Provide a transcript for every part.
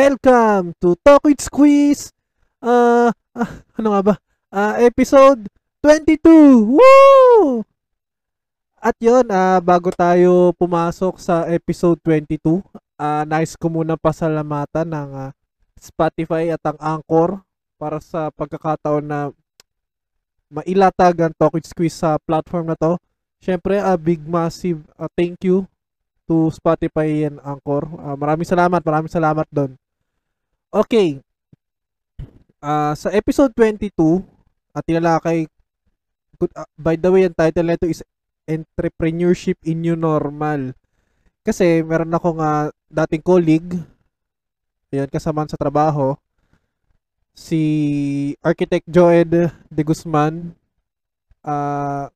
Welcome to Talk with Squeeze. Uh, ah, ano nga ba? Uh, episode 22. Woo! At yon uh, bago tayo pumasok sa episode 22, uh, nice ko muna pasalamatan ng uh, Spotify at ang Anchor para sa pagkakataon na mailatag ang Talk with Squeeze sa platform na to. Siyempre, a uh, big massive uh, thank you to Spotify and Anchor. Uh, maraming salamat, maraming salamat doon. Okay. Uh, sa episode 22, at tinalakay, uh, by the way, ang title nito is Entrepreneurship in New Normal. Kasi meron akong uh, dating colleague, ayun, kasama sa trabaho, si Architect Joed de Guzman. Uh,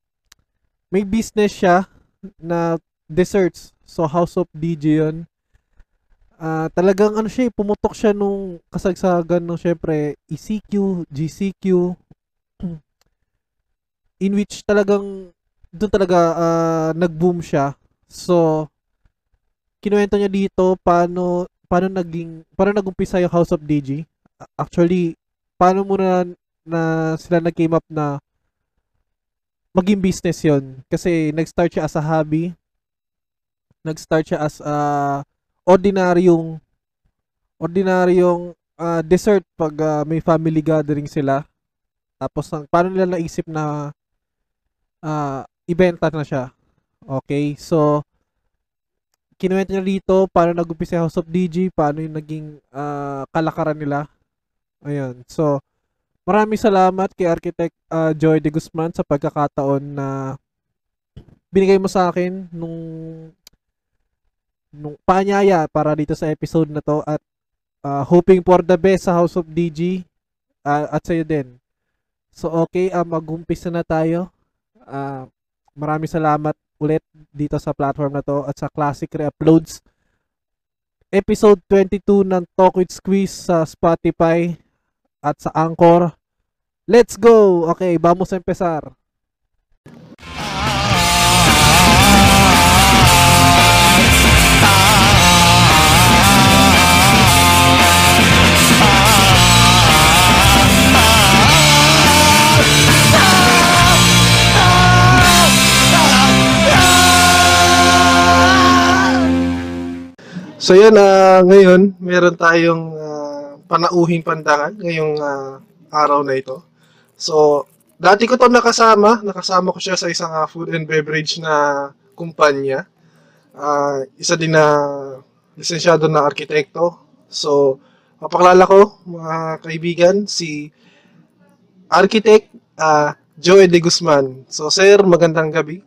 may business siya na desserts So, House of DJ yun. Uh, talagang ano siya, eh, pumutok siya nung kasagsagan ng syempre ECQ, GCQ, in which talagang doon talaga uh, nag-boom siya. So, kinuwento niya dito paano paano naging paano nagumpisa yung House of DJ. Actually, paano muna na sila nag-came up na maging business yon Kasi nag-start siya as a hobby nag-start siya as uh, ordinaryong ordinaryong uh, dessert pag uh, may family gathering sila. Tapos ang paano nila naisip na uh, ibenta na siya. Okay? So kinuwento niya dito paano nag-umpisa House of DJ, paano yung naging uh, kalakaran nila. Ayun. So maraming salamat kay Architect uh, Joy De Guzman sa pagkakataon na binigay mo sa akin nung nung paanyaya para dito sa episode na to at uh, hoping for the best sa House of DG uh, at sa'yo din. So okay, uh, mag-umpisa na tayo. Uh, maraming salamat ulit dito sa platform na to at sa Classic Re-Uploads. Episode 22 ng Talk with Squeeze sa Spotify at sa Anchor. Let's go! Okay, vamos a empezar. So yan, uh, ngayon, meron tayong uh, panauhing pandangan ngayong uh, araw na ito. So, dati ko to nakasama, nakasama ko siya sa isang uh, food and beverage na kumpanya. Uh, isa din na lisensyado na arkitekto. So, papakalala ko, mga kaibigan, si Architect uh, Joey De Guzman. So, sir, magandang gabi.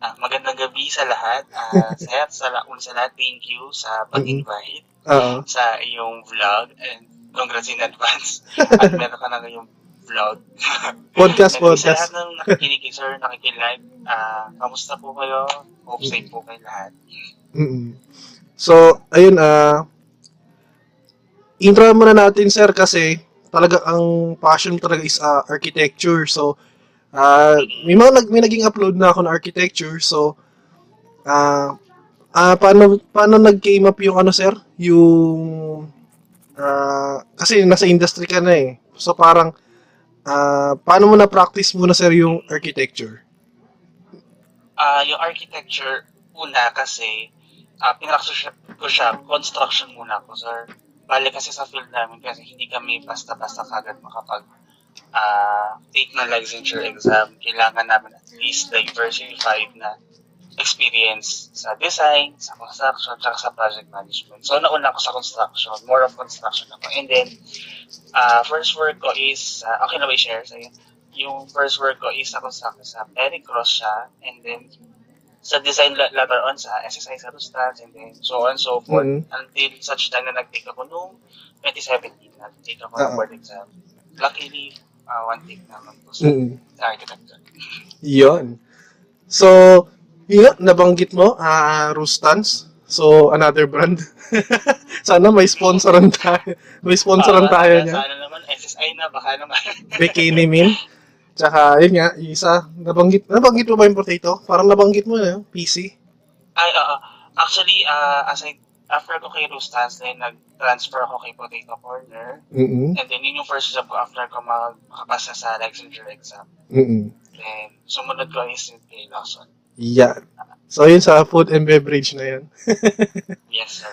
Uh, magandang gabi sa lahat. Uh, sir, sa, una sa lahat, thank you sa pag-invite uh-huh. sa iyong vlog and congrats in advance. At meron ka na ngayong vlog. Podcast, podcast. Sa lahat ng nakikinig, sir, nakikinig, uh, kamusta po kayo? Hope safe po kayo lahat. Mm-hmm. So, ayun, uh, intro muna natin, sir, kasi talaga ang passion talaga is uh, architecture. So, Uh, may mga nag, may naging upload na ako ng architecture. So, uh, uh, paano, paano nag-came up yung ano, sir? Yung, uh, kasi nasa industry ka na eh. So, parang, uh, paano mo na-practice muna, sir, yung architecture? Uh, yung architecture, una kasi, uh, pinakso ko siya, construction muna ko, sir. Bali kasi sa field namin, kasi hindi kami basta-basta kagad makapag uh, take na licensure exam, kailangan namin at least diversified na experience sa design, sa construction, tsaka sa project management. So, nauna ako sa construction, more of construction ako. And then, uh, first work ko is, uh, okay na ba i-share sa'yo? Yung first work ko is sa construction sa Pericross siya, and then, sa design later on sa SSI sa Rustans, and then so on so forth, mm-hmm. until such time na nag-take ako noong 2017, nag-take ako uh-huh. ng board exam. Luckily, uh, one thing naman po sa mm-hmm. architecture. Yun. So, yun, nabanggit mo, uh, Rustans. So, another brand. sana may sponsoran tayo. May sponsoran uh, tayo niya. Sana naman, SSI na, baka naman. Bikini Min. Tsaka, yun nga, isa, nabanggit, nabanggit mo ba yung potato? Parang nabanggit mo na, PC. Ay, oo. Uh, actually, uh, aside after ko kay Rustans, then nag-transfer ako kay Potato Corner. Mm-mm. And then yun yung first job ko after ko makapasa sa licensure exam. Mm-mm. Then sumunod ko is kay Lawson. Yan. So, yun sa food and beverage na yan. Yes, sir.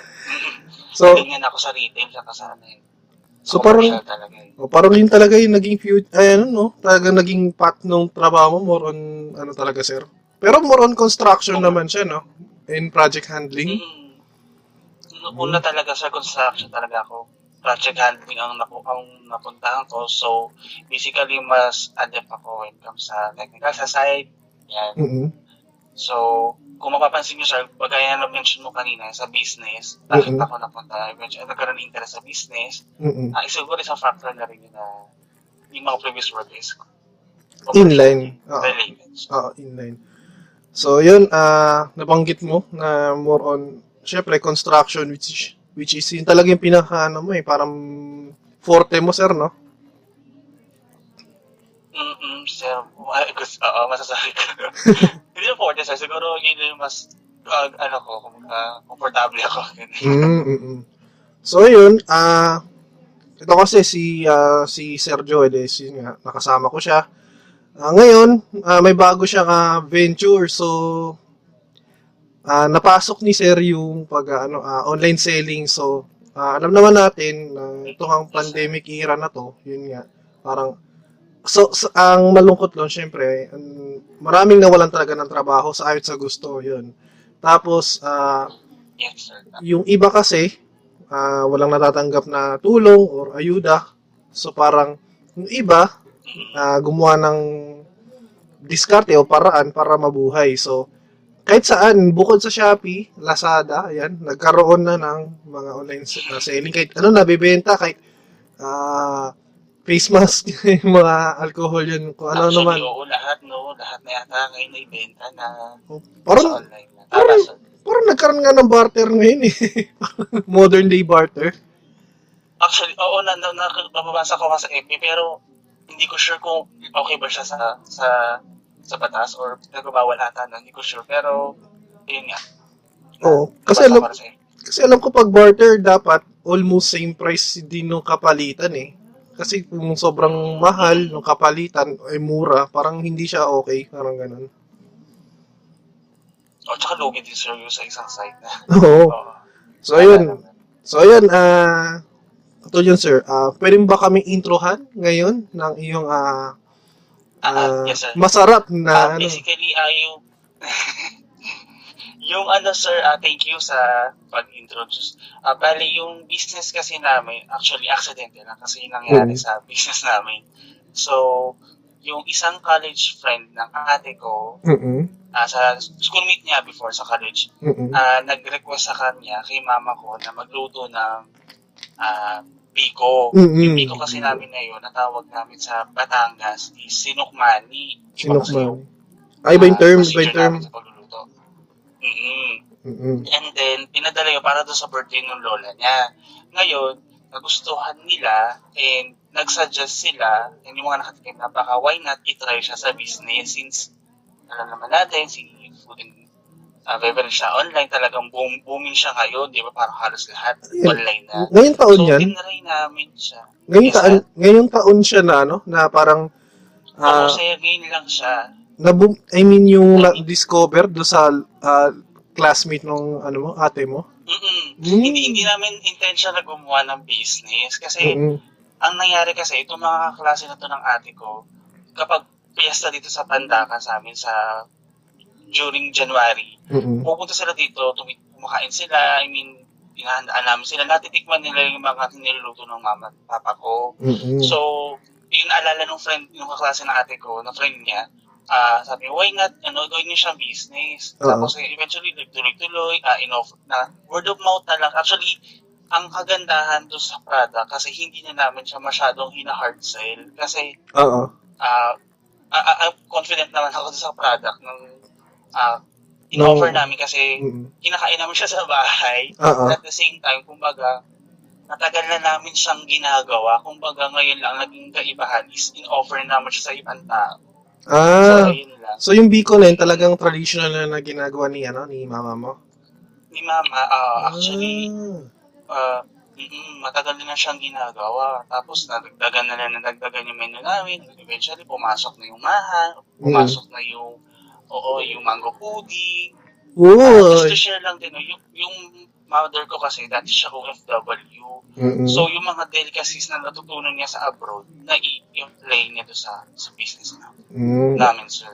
So, Ganyan ako sa retail, saka sa ano yun. So, parang- talaga yun. O, parang yun talaga yung naging future, ay ano no, talaga naging path nung trabaho mo, more on, ano talaga sir. Pero more on construction naman siya, no? In project handling. Mm. Nung Una talaga sa construction talaga ako. Project handling ang, naku, ang napuntahan ko. So, basically, mas adept ako when it comes sa technical sa side. Yan. Mm-mm. So, kung mapapansin nyo, sir, pagkaya na mention mo kanina sa business, bakit Mhm. ako napunta, eventually, nagkaroon ng interest sa business, Mm-mm. ah, siguro isang factor na rin yun na yung mga previous work is Inline. So, Oo, inline. So, yun, ah, nabanggit mo na more on, syempre, construction, which is, which is yun talaga yung pinaka, ano mo eh, parang forte mo, sir, no? Mm-mm, sir, gusto, oo, masasabi ko. Hindi na po, sir, siguro yun yung mas, ah, ano ko, uh, komportable ako. Mm-mm. So, yun, ah, ito kasi si, ah, si Sergio Edes, yun nga, nakasama ko siya. Ah, ngayon, ah, may bago siyang ah, venture, so, ah, napasok ni Sir yung pag, ah, ano, ah, online selling, so, ah, alam naman natin, na ito ang pandemic era na to, yun nga, parang, so, sa- ang malungkot lang, syempre, ang- maraming nawalan talaga ng trabaho sa ayot sa gusto, yun. Tapos, ah, Yes, sir. yung iba kasi, ah, walang natatanggap na tulong or ayuda. So parang yung iba, ah, gumawa ng diskarte o paraan para mabuhay. So kahit saan, bukod sa Shopee, Lazada, ayan, nagkaroon na ng mga online selling. Kahit ano, nabibenta, kahit ah, face mask, yung mga alcohol yun, kung ano Actually, naman. oo, lahat, no, lahat na yata ngayon na ibenta na Parang, sa online na. Tama, sir. parang nagkaroon nga ng barter ngayon eh. Modern day barter. Actually, oo, na, na, na, nababasa ko nga sa FB, pero hindi ko sure kung okay ba siya sa sa sa batas or nagbabawal ata na, hindi ko sure. Pero, yun nga. Oo, kasi alam- sa. Kasi alam ko pag barter dapat almost same price din ng kapalitan eh. Kasi kung sobrang mahal ng kapalitan ay mura, parang hindi siya okay, parang ganun. Oh, tsaka lugi din sir yung sa isang site na. Oo. Oo. So ayun, so ayun ah ito yun sir, ah pwede ba kaming introhan ngayon ng iyong Ah, ah, ah, yes, sir. masarap na ano, basically, ah, yung, yung ano sir, ah, thank you sa pag-introduce. Ah, bali, yung business kasi namin, actually, accidental lang kasi yung nangyari Mm. sa business namin. So, yung isang college friend ng ate ko, Mm-mm, ah, sa schoolmate niya before sa college, mm-mm, ah, nag-request sa kanya, kay mama ko, na magluto ng ah, biko. Mm-mm. Yung biko kasi namin ngayon, natawag namin sa Batangas, is sinukmani. Iba kasi yung. Ay, iba yung ah, term, procedure yung term. Mm-mm. Mm-mm. And then, pinadala yun para doon sa birthday ng lola niya. Ngayon, nagustuhan nila and nagsuggest sila and yung mga nakatikim na baka why not itry siya sa business since alam naman natin si food and uh, beverage siya online talagang boom, booming siya ngayon di ba parang halos lahat Ayun. online na Ngayong taon so yan, tinry namin siya ngayong taon, ngayong taon siya na ano, na parang uh, kasi ngayon lang siya na I mean yung na- discover do sa ah, classmate nung ano mo, ate mo. Mm-mm. Mm. hindi hindi namin intention na gumawa ng business kasi Mm-mm. ang nangyari kasi, itong mga klase na to ng ate ko, kapag piyesta dito sa Pandakan sa amin sa during January, Mm-mm. pupunta sila dito, tumi- kumakain sila, I mean, inahandaan namin sila, natitikman nila yung mga niluluto ng mama at papa ko. Mm-mm. So, yung naalala ng friend, yung kaklase ng ate ko, na friend niya, ah sabi, why not, ano, gawin niyo siyang business. Oo. Tapos, eh, eventually, nagtuloy-tuloy, ah in-offer na, word of mouth na lang. Actually, ang kagandahan doon sa product, kasi hindi na namin siya masyadong hina-hard sell. Kasi, ah ah, ah, ah, confident naman ako sa product ng ah in-offer No. namin kasi Mm-mm. kinakain namin siya sa bahay. Oo. At the same time, kumbaga, matagal na namin siyang ginagawa. Kumbaga, ngayon lang naging kaibahan is in-offer naman siya sa ibang tao. Ah. So, yun lang. So yung Bicol na yun, talagang traditional na, na ginagawa ni ano ni mama mo. Ni Mama, ah, actually, Ah. uh, mm, matagal din na siyang ginagawa. Tapos, nadagdagan na lang, nadagdagan yung menu namin. Eventually, pumasok na yung maha, pumasok na yung, oo, yung mango pudding. Uh, just to share lang din, yung, yung mother ko kasi, dati siya OFW. Mm-mm. So, yung mga delicacies na natutunan niya sa abroad, na i-play niya doon sa, sa business na, Mm. namin, sir.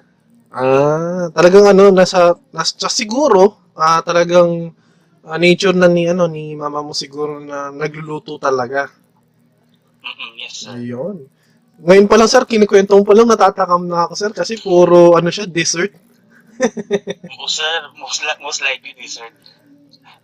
Ah, talagang ano, nasa, nasa siguro, ah, talagang ah, nature na ni, ano, ni mama mo siguro na nagluluto talaga. Mm-mm, yes, sir. Ayun. Ngayon pa lang, sir, kinikwento mo pa lang, natatakam na ako, sir, kasi puro, ano siya, dessert. Most, sir, most, li- most likely dessert.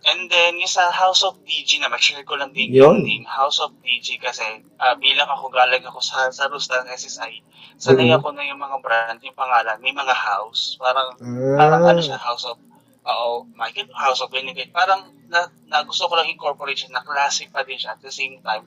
And then, yung sa House of DG na, mag-share ko lang din Yun. yung name. House of DG kasi ah, bilang ako galing ako sa, sa Rustan SSI, sanay Mhm. ako na yung mga brand, yung pangalan, may mga house. Parang, Ah. parang ano siya, House of, oo, Michael, House of Vinegar. Parang, na, na gusto ko lang incorporate siya, na classic pa din siya. At the same time,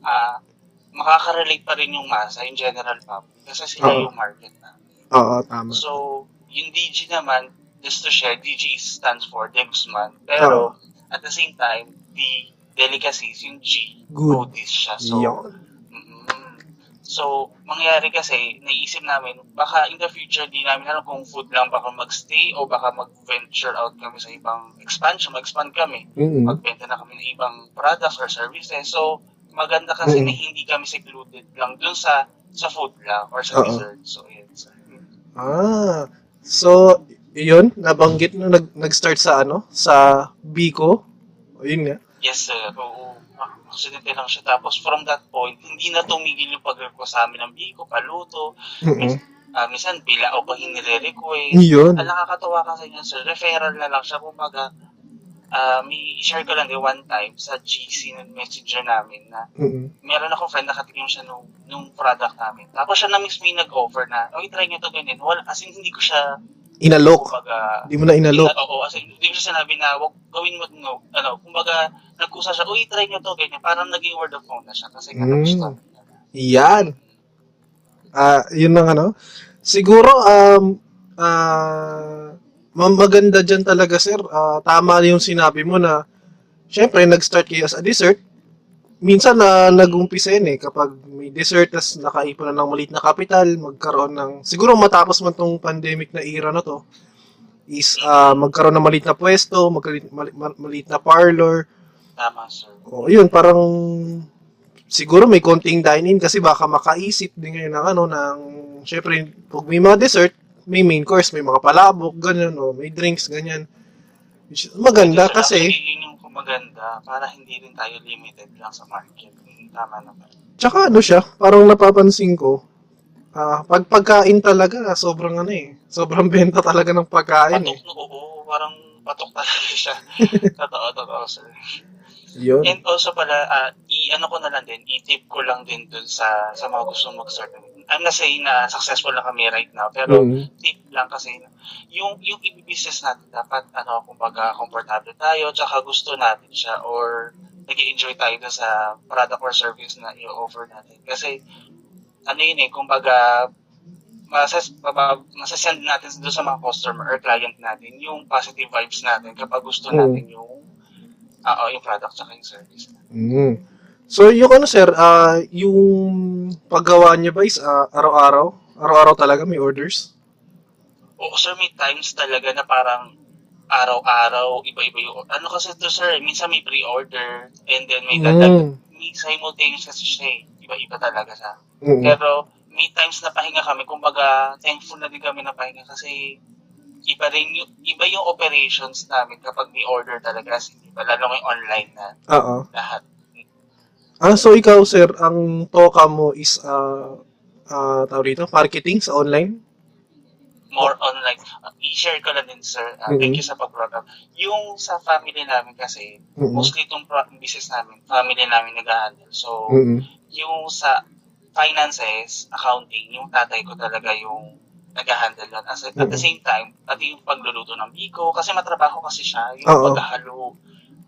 ah makaka-relate pa rin yung masa, yung general public. Kasi sila Oo. yung market na. Oo, tama. So, yung DG naman, just to share, DG stands for De Guzman. Pero, at the same time, the delicacies, yung G, Good. goodies siya. So, Yun. mm, so, mangyari kasi, naisip namin, baka in the future, di namin alam kung food lang baka magstay o baka mag-venture out kami sa ibang expansion, mag-expand kami. Mm-mm. Magbenta na kami ng ibang products or services. So, maganda kasi Mm. na hindi kami secluded lang dun sa sa food lang or sa Oo. dessert. So, yun. sir. Ah, so, yun, nabanggit na nag, nag-start sa ano, sa Biko. O, yun nga. Yes, sir. Oo. Ah, Aksidente lang siya. Tapos from that point, hindi na tumigil yung pag-request sa amin ng biko, paluto. Mm-mm. Ah, minsan, bila o pang hinire-request. Yun. Ang nakakatawa kasi yun, sir, referral na lang siya. Kumbaga, ah may share ko lang din one time sa GC ng messenger namin na Mm-mm. meron akong friend nakatikim siya nung, nung product namin. Tapos siya na mismo nag-offer na, okay, try nyo to ganyan. Wala, as in, hindi ko siya, Inalok. kumbaga, Di mo na inalok. Ina- Oo, kasi hindi ko siya sinabi na wag gawin mo no, ano, kumbaga nagkusa siya, uy, try nyo to, ganyan. Parang naging word of mouth na siya kasi Mm. niya. Yan. Ah, yun ang ano. Siguro, um, ah, ma- maganda dyan talaga, sir. Ah, tama yung sinabi mo na, syempre, nag-start kayo as a dessert. Minsan na nag-umpisa yun eh, kapag may dessert, tas nakaipon na ng maliit na kapital, magkaroon ng, siguro matapos man tong pandemic na era na to, is ah, magkaroon ng maliit na pwesto, magkalit, mali- ma- maliit na parlor, Tama, sir. o, yun, parang siguro may konting dine-in kasi baka makaisip din ngayon ng ano, ng, syempre, pag may mga dessert, may main course, may mga palabok, ganyan, o may drinks, ganyan. Maganda kasi, kumaganda para hindi rin tayo limited lang sa market. Mm, Tama naman. tsaka ano siya, parang napapansin ko, ah pag pagkain talaga, sobrang ano eh, sobrang benta talaga ng pagkain eh. Patok, oo, parang patok talaga siya. totoo, totoo, sir. Yun. And also pala, ah, i-ano ko na lang din, i-tip ko lang din dun sa sa mga gusto mag-start. I'm not saying na successful na kami right now, pero Mm. tip lang kasi yung yung i-business natin dapat ano kumbaga komportable tayo tsaka gusto natin siya or nag-enjoy tayo dun sa product or service na i-offer natin kasi ano yun eh kumbaga masas masasend natin doon sa mga customer or client natin yung positive vibes natin kapag gusto Mm. natin yung ah yung product tsaka yung service Mm. So, yung ano sir, ah yung paggawa niya ba is ah, araw-araw? Araw-araw talaga may orders? Oo, sir, may times talaga na parang araw-araw, iba-iba yung, ano kasi to sir, minsan may pre-order, and then may dadag, Mm. may simultaneous kasi siya eh. Iba-iba talaga siya. Mm. Pero, may times na pahinga kami, kumbaga, thankful na din kami na pahinga kasi iba rin yung, iba yung operations namin kapag may order talaga, kasi iba, lalo ngayon online na Oo. lahat. Ah, so ikaw sir, ang toka mo is ah ah tawag dito, marketing sa online? more on like, uh, i-share ko lang din sir, uh, thank you sa pag-brought up. Yung sa family namin kasi, Mm. mostly itong business namin, family namin nag-handle. So, Mm. yung sa finances, accounting, yung tatay ko talaga yung nag-handle nun. As, at the Mm. same time, pati yung pagluluto ng biko, kasi matrabaho kasi siya, yung paghahalo,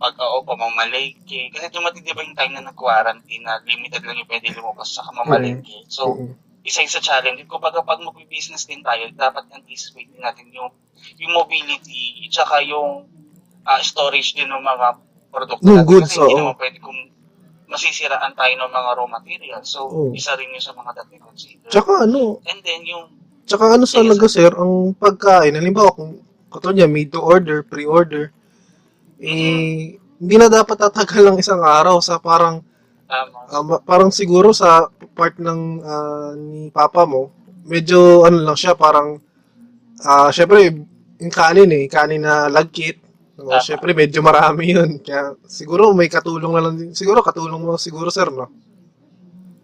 pag oo, pamamalengke. Kasi dumating di ba yung time na nag-quarantine na limited lang yung pwede lumabas sa mamalengke. So, Mm. isa yung sa challenge. Kumbaga, pag mag-business din tayo, dapat anticipate din natin yung, yung mobility, tsaka yung ah, storage din ng mga produkto Yung natin. goods, kasi hindi naman pwede kung masisiraan tayo ng mga raw materials. So, Oo. isa rin yun sa mga dapat consider. Tsaka ano, And then, yung tsaka ano Sige, talaga sir, ang pagkain, halimbawa kung katulad niya, made to order, pre-order, eh, hindi na dapat tatagal ng isang araw sa parang tama. Ma- parang siguro sa part ng ah, ni papa mo, medyo ano lang siya, parang ah syempre yung kanin eh, kanin na lagkit. So, Tama. syempre medyo marami yun. Kaya siguro may katulong na lang din. Siguro katulong mo siguro sir, no?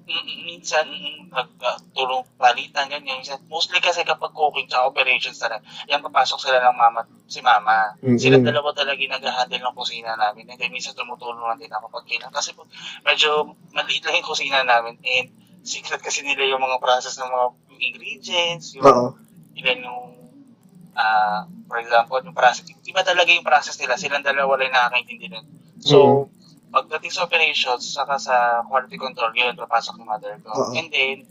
Mm, minsan mm, nagtulong palitan ganyan. Mostly kasi kapag cooking sa operations talaga yan papasok sila ng mama si mama. Mm-mm. sila dalawa talaga yung nag-handle ng kusina namin. And then minsan tumutulong lang din ako pag kailangan kasi po, medyo maliit lang yung kusina namin. And secret kasi nila yung mga process ng mga ingredients yung Oo. ilan yung ah for example yung process. Iba talaga yung process nila. Silang dalawa lang nakakaintindi nun. So pagdating sa operations saka sa quality control yun papasok yung mother ko Oo. and then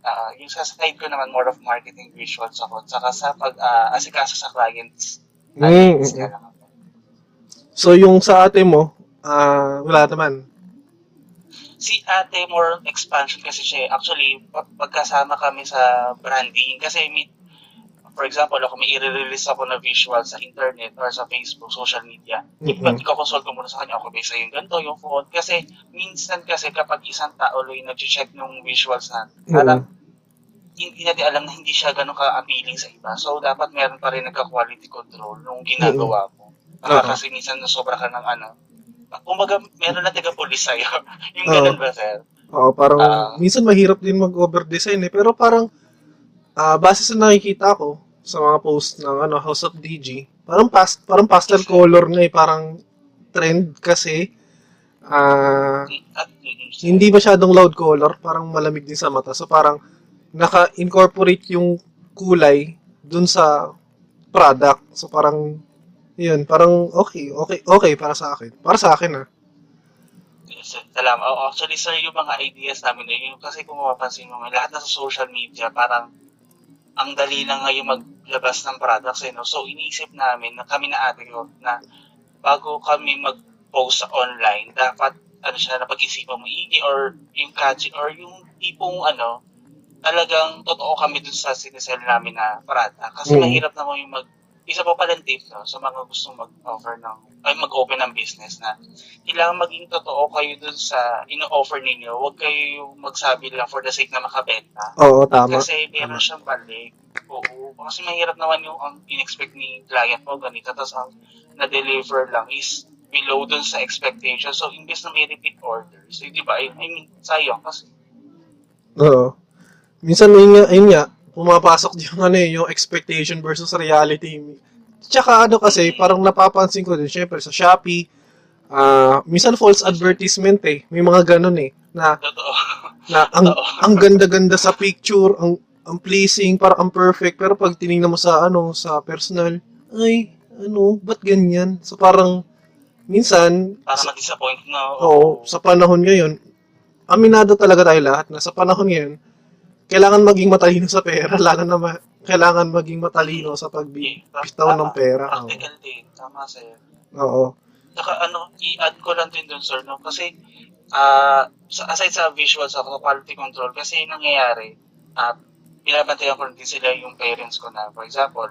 ah yung sa side ko naman more of marketing visuals ako saka sa pag ah, sa clients Mm, mm, mm. ako. So yung sa ate mo, ah wala naman. si ate more on expansion kasi siya. eh. Actually, pag- pagkasama kami sa branding, kasi may, for example, ako may i-release ako na visual sa internet or sa Facebook, social media. Mhm. Pag iko-consult ko muna sa kanya, okay, basta yung ganito, yung font. Kasi minsan kasi kapag isang tao lang yung nag-check ng visuals na, parang hindi natin alam na hindi siya ganun ka-appealing sa iba. So, dapat meron pa rin nagka-quality control nung ginagawa mo. Baka Oo. kasi minsan nasobra ka ng ano. Kumbaga, meron na taga-police sa'yo. yung ganun ba, sir? Oo, parang Ah. minsan mahirap din mag-over-design eh. Pero parang ah base sa nakikita ko sa mga post ng ano House of DG, parang past parang pastel color nga eh, parang trend kasi ah sir. hindi masyadong loud color, parang malamig din sa mata. So parang naka-incorporate yung kulay dun sa product. So parang yun, parang okay, okay, okay para sa akin. Para sa akin ah. Salamat. Oh, actually, sir, yung mga ideas namin, yung kasi kung mapapansin mo, lahat na sa social media, parang ang dali na ngayon maglabas ng products. Eh, no? So, iniisip namin, na kami na ate ko, na bago kami mag-post sa online, dapat, ano siya, napag-isipan mo, maigi or yung catchy, or yung tipong, ano, talagang totoo kami dun sa sinisell namin na product. Kasi Mm. mahirap naman yung mag, isa pa palang tip, no, sa mga gustong mag-offer ng, ay mag-open ng business na kailangan maging totoo kayo dun sa ino-offer ninyo. Huwag kayo magsabi lang for the sake na makabenta. Oo, tama. Kasi meron siyang balik. Oo. Kasi mahirap naman yung ang in-expect ni client mo ganito. Tapos ang na-deliver lang is below dun sa expectation. So, imbes na may repeat orders, eh, di ba? I mean, sayang kasi. Oo. Minsan yun nga, yun nga, pumapasok yung ano eh, yung expectation versus reality. Tsaka ano kasi, parang napapansin ko din, syempre sa Shopee, ah minsan false advertisement eh. May mga ganun eh, na, na ang, ang ganda-ganda sa picture, ang, ang pleasing, parang ang perfect, pero pag tinignan mo sa ano, sa personal, ay, ano, ba't ganyan? So parang, minsan, Para ma-disappoint na. Oo, sa panahon ngayon, aminado talaga tayo lahat na sa panahon ngayon, kailangan maging matalino sa pera, lalo na ma- kailangan maging matalino sa pagbitaw ng pera. Practical din. Tama, sir. Oo. Saka ano, i-add ko lang din dun, sir, no? Kasi, sa aside sa visuals ako, quality control, kasi yung nangyayari, ah binabantayan ko din sila yung parents ko na, for example,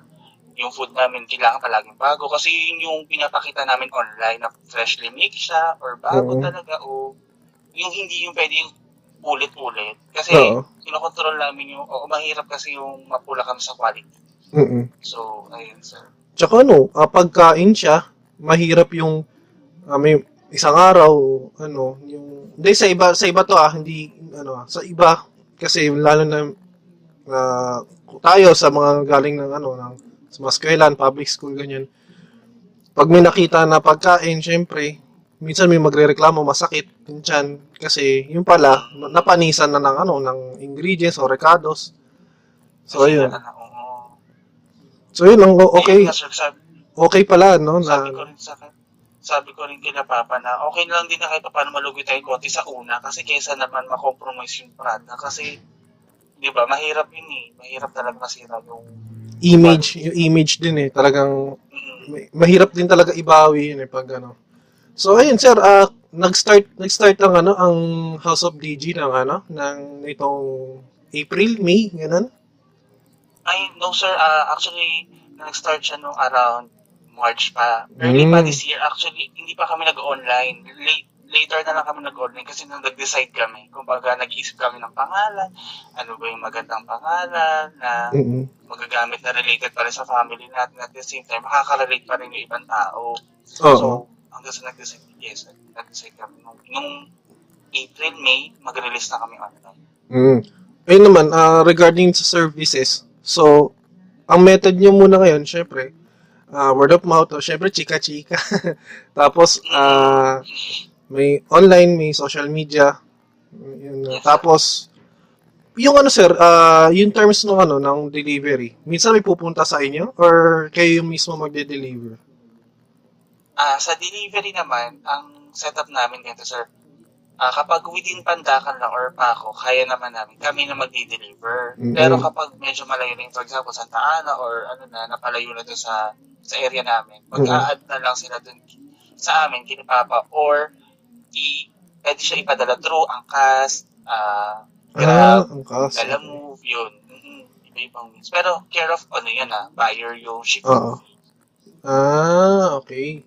yung food namin kailangan palaging bago kasi yun yung pinapakita namin online na freshly made siya or bago Oo. talaga o yung hindi yung pwede yung ulit-ulit. Kasi Oo. kinokontrol namin yung, o mahirap kasi yung mapula kami sa quality. Mm-mm. So, ayun sir. Tsaka ano, ah, pagkain siya, mahirap yung ah, may isang araw, ano, yung, hindi sa iba, sa iba to ah, hindi, ano, ah, sa iba, kasi lalo na ah, tayo sa mga galing ng ano, ng sa mga eskwelahan, public school, ganyan. Pag may nakita na pagkain, syempre, minsan may magrereklamo, masakit tiyan, kasi yung pala, na- napanisan na ng ano, ng ingredients o recados. So, Kasi ayun. na. So, yun, ang okay, okay pala, no, sabi na, ko rin sa sabi ko rin kila Papa na okay lang din na kahit paano malugi tayo konti sa una kasi kesa naman makompromise yung Prada kasi di ba mahirap yun eh mahirap talaga masira yung image, yung image din eh, talagang mm, may- mahirap din talaga ibawi yun eh pag ano. So ayun sir, ah, nag-start nag-start ang ano ang House of DG ng ano ng itong April, May, ganun. Ay, no sir, Ah, actually, nag-start siya nung around March pa. Early pa Mm. this year, actually, hindi pa kami nag-online. Late, later na lang kami nag-online kasi nung nag-decide kami. Kumbaga, nag-iisip kami ng pangalan, ano ba yung magandang pangalan na Mm. magagamit na related pa rin sa family natin at the same time, makaka-relate pa rin yung ibang tao. Oo. So, hanggang sa nag-decide, yes, nag-decide kami. Nung, nung April, May, mag-release na kami online. Mm. Ayun naman, ah, regarding sa services. So, ang method nyo muna ngayon, syempre, ah, word of mouth, o syempre, chika-chika. Tapos, ah, may online, may social media. Yun, Yes, tapos, yung ano sir, ah, yung terms ng ano ng delivery. Minsan may pupunta sa inyo or kayo yung mismo magde-deliver? Ah, sa delivery naman, ang setup namin ganito, sir. Ah, kapag within Pandakan lang or Paco, kaya naman namin kami na magdi-deliver. Mhm. Pero kapag medyo malayo rin, for example, Santa Ana or ano na, napalayo na doon sa sa area namin, mag-a-add na lang sila doon sa amin, kini Papa, or i pwede siya ipadala through angkas, ah, Ah, Grab, ang kaso. Dala Move, yun. Mm, iba-ibang means. Pero care of ano yan ah, buyer yung shipping. Oo. Ah, okay.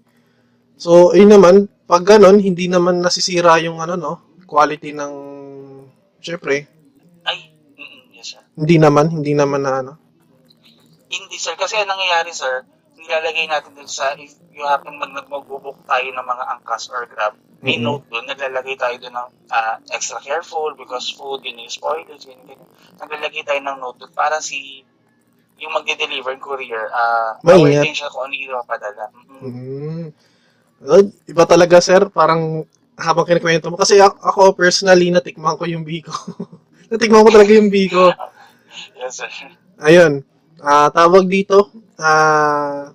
So, yun naman, pag ganon, hindi naman nasisira yung ano, no? Quality ng, syempre, Ay, mm, yes sir. hindi naman, hindi naman na ano. Hindi sir, kasi ang nangyayari sir, nilalagay natin dun sa, if you happen mag magbubuk tayo ng mga angkas or grab, may Mhm. note dun, naglalagay tayo dun ng ah, extra careful because food, yun yung spoilage, yun, yun. Naglalagay tayo ng note dun para si yung magde-deliver courier, ah, Maingat. din siya kung ano yung mapadala. Mhm. Hmm. Iba talaga, sir. Parang habang kinikwento mo. Kasi ako, personally, natikman ko yung biko. natikman ko talaga yung biko. Yes sir. Ayun. Ah, tawag dito. Ah,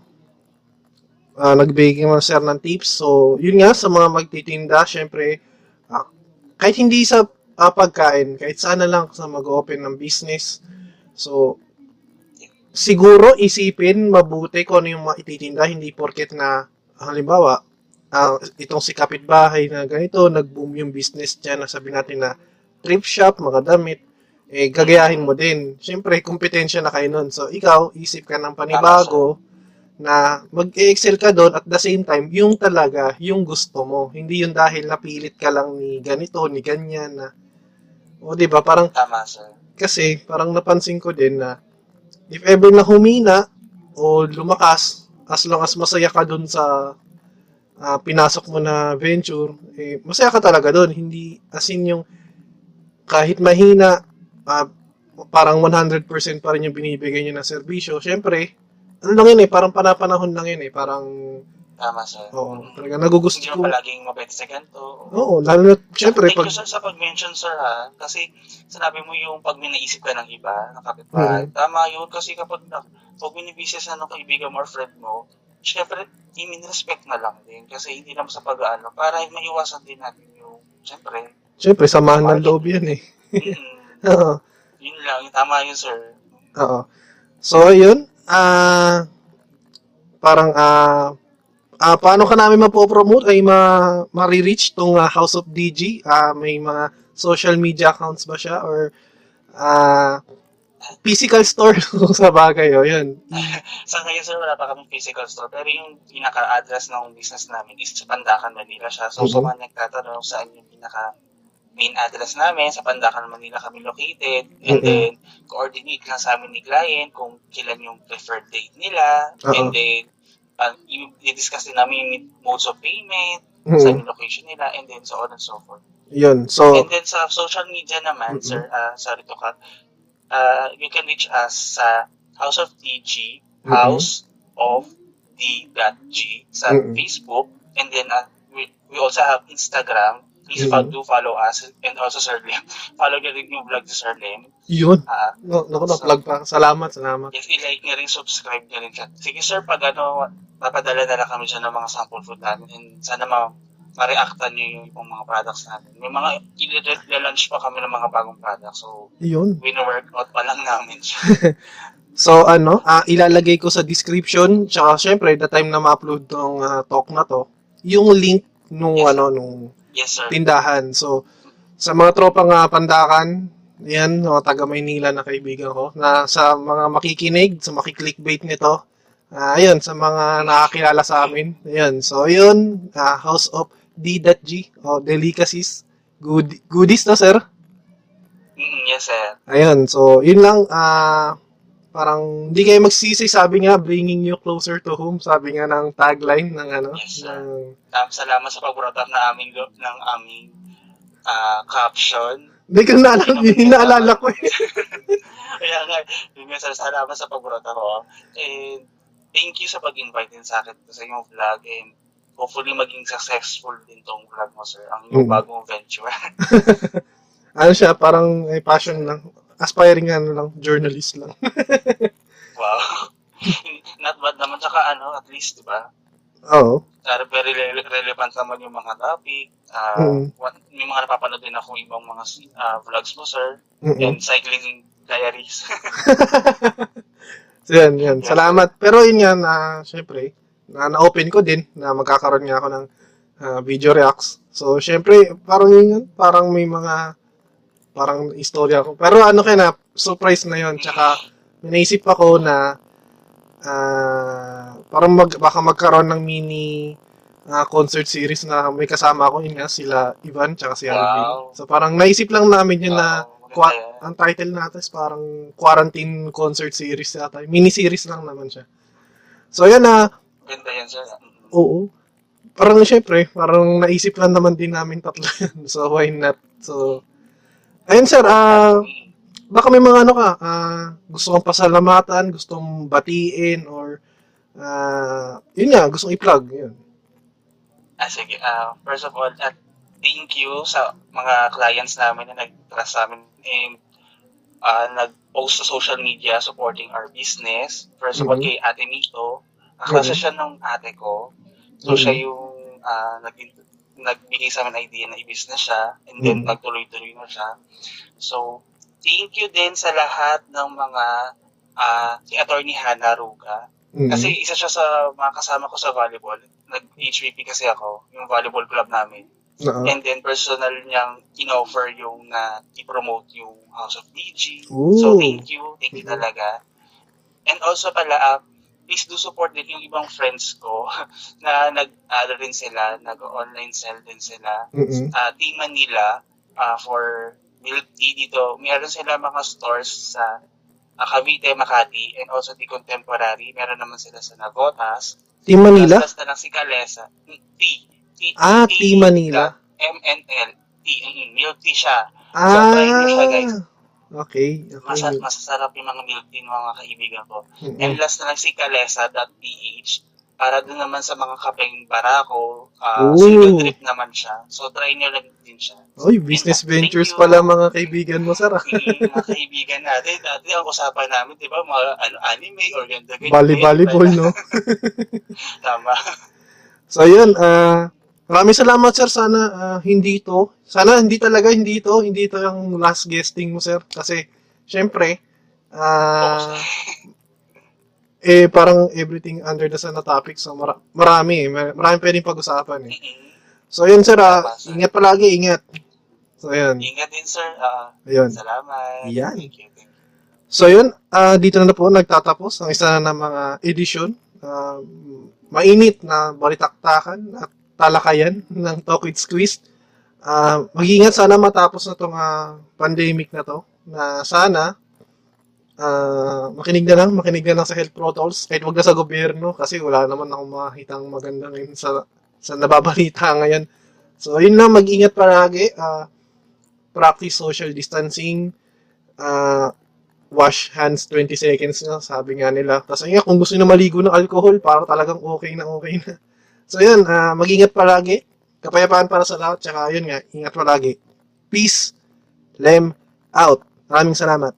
ah, nag-baking mo sir ng tips. So, yun nga sa mga magtitinda, syempre ah, kahit hindi sa ah, pagkain, kahit sana lang sa mag-open ng business. So, siguro isipin mabuti kung ano yung maititinda, hindi porket na halimbawa, ah, itong si kapitbahay na ganito, nag-boom yung business niya, na sabi natin na thrift shop, mga damit, eh, gagayahin mo din. Siyempre, kompetensya na kayo nun. So, ikaw, isip ka ng panibago na mag-excel ka doon at the same time, yung talaga, yung gusto mo. Hindi yung dahil napilit ka lang ni ganito, ni ganyan na. O, di ba? Parang, Tama sir. kasi, parang napansin ko din na if ever na humina o lumakas, as long as masaya ka doon sa ah, pinasok mo na venture, eh, masaya ka talaga doon. Hindi, as in yung kahit mahina, ah, parang 100% pa rin yung binibigay niya ng serbisyo. Siyempre, ano lang yun eh, parang panapanahon lang yun eh, parang, Tama sir. oo, talaga nagugusto Hindi ko. mo palaging mabait sa ganito. Oo, lalo na, siyempre, Thank pag, you sir sa pag-mention sir ha. Kasi sinabi mo yung pag may naisip ka ng iba, ng kapitbahay. Mhm. Tama yun kasi kapag na, pag binibisis na ng kaibigan mo or friend mo, syempre, i-respect na lang din. Kasi hindi naman sa pag-ano. Para maiwasan din natin yung, syempre, siyempre, samahan ng loob yan eh. mm, Oo. yun lang. Tama yun sir. Oo. So, ayun. Ah, parang, ah, ah, paano ka namin mapopromote ay ma, ma-reach tong ah, House of DG? Ah, may mga social media accounts ba siya? Or, ah, physical store sa bagay, o yun. Sa ngayon sir, wala pa kaming physical store. Pero yung pinaka-address ng business namin is sa Pandacan, Manila siya. So, sa Mhm. mga nagtatanong saan yung pinaka main address namin, sa Pandacan, Manila kami located. And Mhm. then, coordinate lang sa amin ni client kung kailan yung preferred date nila. Oo. And then, uh, i-discuss din namin yung modes of payment, sa Mhm. location nila, and then so on and so forth. Yun. So, And then sa social media naman, Mhm. sir, uh, sorry to cut, uh, you can reach us sa House of DG, Mhm. House of D.G sa Mhm. Facebook, and then uh, we, we also have Instagram. Please Mhm. fo- do follow us, and also Sir Lim. follow nyo rin yung vlog ni Sir Lim. yun. Uh, No, naku, na-plug pa. Salamat, salamat. if i-like nyo rin, subscribe nyo rin. Sige sir, pag ano, papadala na lang kami dyan ng mga sample food namin, and sana ma ma-reactan nyo yung, yung mga products natin. May mga, i-launch pa kami ng mga bagong products. So, Yun. wino-workout pa lang namin siya. So ano, ah, ilalagay ko sa description tsaka syempre the time na ma-upload tong ah, talk na to, yung link nung Yes. ano nung Yes, sir. tindahan. So sa mga tropang ah, pandakan, yan, mga taga Maynila na kaibigan ko, na sa mga makikinig, sa makiklickbait nito, ah, ayun, sa mga nakakilala sa amin, ayun. So, yun, ah, House of D.G. o Delicacies. Good, goodies to, sir. Mm, yes, sir. Ayun, so, yun lang, ah, parang, hindi kayo magsisi, sabi nga, bringing you closer to home, sabi nga ng tagline ng ano, Yes, sir. ng, Um, salamat sa pag-brought up na aming, ng aming ah, caption. hindi ko naalala, yun naalala ko eh. Kaya nga, yun nga, salamat sa pag-brought ako. And thank you sa pag-invite din sa akin sa inyong vlog and hopefully maging successful din tong vlog mo, sir. Ang Mm. bagong venture. ano siya, parang may passion lang. Aspiring ano lang, journalist lang. wow. Not bad naman. Tsaka ano, at least, di ba? Oo. Uh, very rele- relevant naman yung mga topic. Uh, Mm. what- may mga napapanood din ako ibang mga ah, vlogs mo, sir. Mm-mm. And cycling diaries. So, yan, yan. Salamat. Pero yun yan, na syempre, na, na-open ko din na magkakaroon nga ako ng ah, video reacts. So, syempre, parang yun parang may mga, parang istorya ko. Pero ano kaya na, surprise na yun. Tsaka, naisip ako na, ah, parang mag, baka magkaroon ng mini ah, concert series na may kasama ako yun nga, sila Ivan, tsaka si Alvin. Wow. So, parang naisip lang namin yun na, Wow, Qua- maganda yan. ang title natin is parang quarantine concert series yata. Mini series lang naman siya. So yan na, Ganda yan, sir. Oo. Parang syempre, parang naisip lang naman din namin tatlo yan. So why not? So, ayun sir, ah, Mm. baka may mga ano ka, ah, gusto kong pasalamatan, gusto mong batiin, or, ah, yun nga, gusto kong i-plug. Yun. Ah, sige. Ah, first of all, at thank you sa mga clients namin na nag-trust sa amin and ah, nag-post sa social media supporting our business. First of all, Mhm. kay Ate Mito. Kaklase Mhm. siya ng ate ko. So, Mhm. siya yung ah, nag nagbigay sa amin idea na i-business siya and then Mhm. nagtuloy-tuloy na siya. So, thank you din sa lahat ng mga ah, si Attorney Hannah Ruga. Mhm. Kasi isa siya sa mga kasama ko sa volleyball. Nag-HVP kasi ako, yung volleyball club namin. Oo. And then personal niyang in-offer yung na i-promote yung House of DG. Ooh. So thank you, thank you Mhm. talaga. And also pala, ah, please do support din yung ibang friends ko na nag-ano rin sila, nag-online sell din sila. Mhm. Uh, Team Manila ah, for milk tea dito. Meron sila mga stores sa ah, Cavite, Makati, and also the Contemporary. Meron naman sila sa Nagotas. Team Manila? Last na lang si Calesa. Tea. Tea. Ah, Team Manila. MNL. Tea. Mm, milk tea siya. try niyo siya, guys. Ah, okay. okay. Masa, masasarap yung mga milk tea ng mga kaibigan ko. Mhm. And last na lang si Calesa.ph para doon naman sa mga kapeng barako, uh, Ooh. single trip naman siya. So try nyo lang din siya. Oy, business Thank ventures you. pala mga kaibigan mo, sir. ah. Mm, mga kaibigan natin, dati ang usapan namin, di ba, mga ano, anime or ganda ganyan. Bali-volleyball, no? Tama. So, yun. ah maraming salamat, sir. Sana ah, hindi ito. Sana hindi talaga hindi ito. Hindi ito yung last guesting mo, sir. Kasi, syempre, ah eh, parang everything under the sun na topic. So, mara- marami eh. Mar- Marami pwedeng pag-usapan eh. So, yun, sir. sir. ingat palagi, ingat. So, yun. Ingat din, sir. Ah, Ayun. salamat. Yan. Thank you. Thank you. So yun, ah, dito na po nagtatapos ang isa na mga edisyon. ah, mainit na balitaktakan at talakayan ng Talk with Squeeze. Ah, mag-ingat sana matapos na tong ah, pandemic na to. Na sana ah, makinig na lang, makinig na lang sa health protocols kahit wag na sa gobyerno kasi wala naman akong makitang maganda ngayon sa sa nababalita ngayon. So yun lang, mag-ingat palagi. ah, practice social distancing. ah wash hands 20 seconds na, sabi nga nila. Tapos ayun, kung gusto nyo maligo ng alcohol, para talagang okay na okay na. So yun, ah, mag-ingat palagi. Kapayapaan para sa lahat. Tsaka yun nga, ingat palagi. Peace. Lem out. Maraming salamat.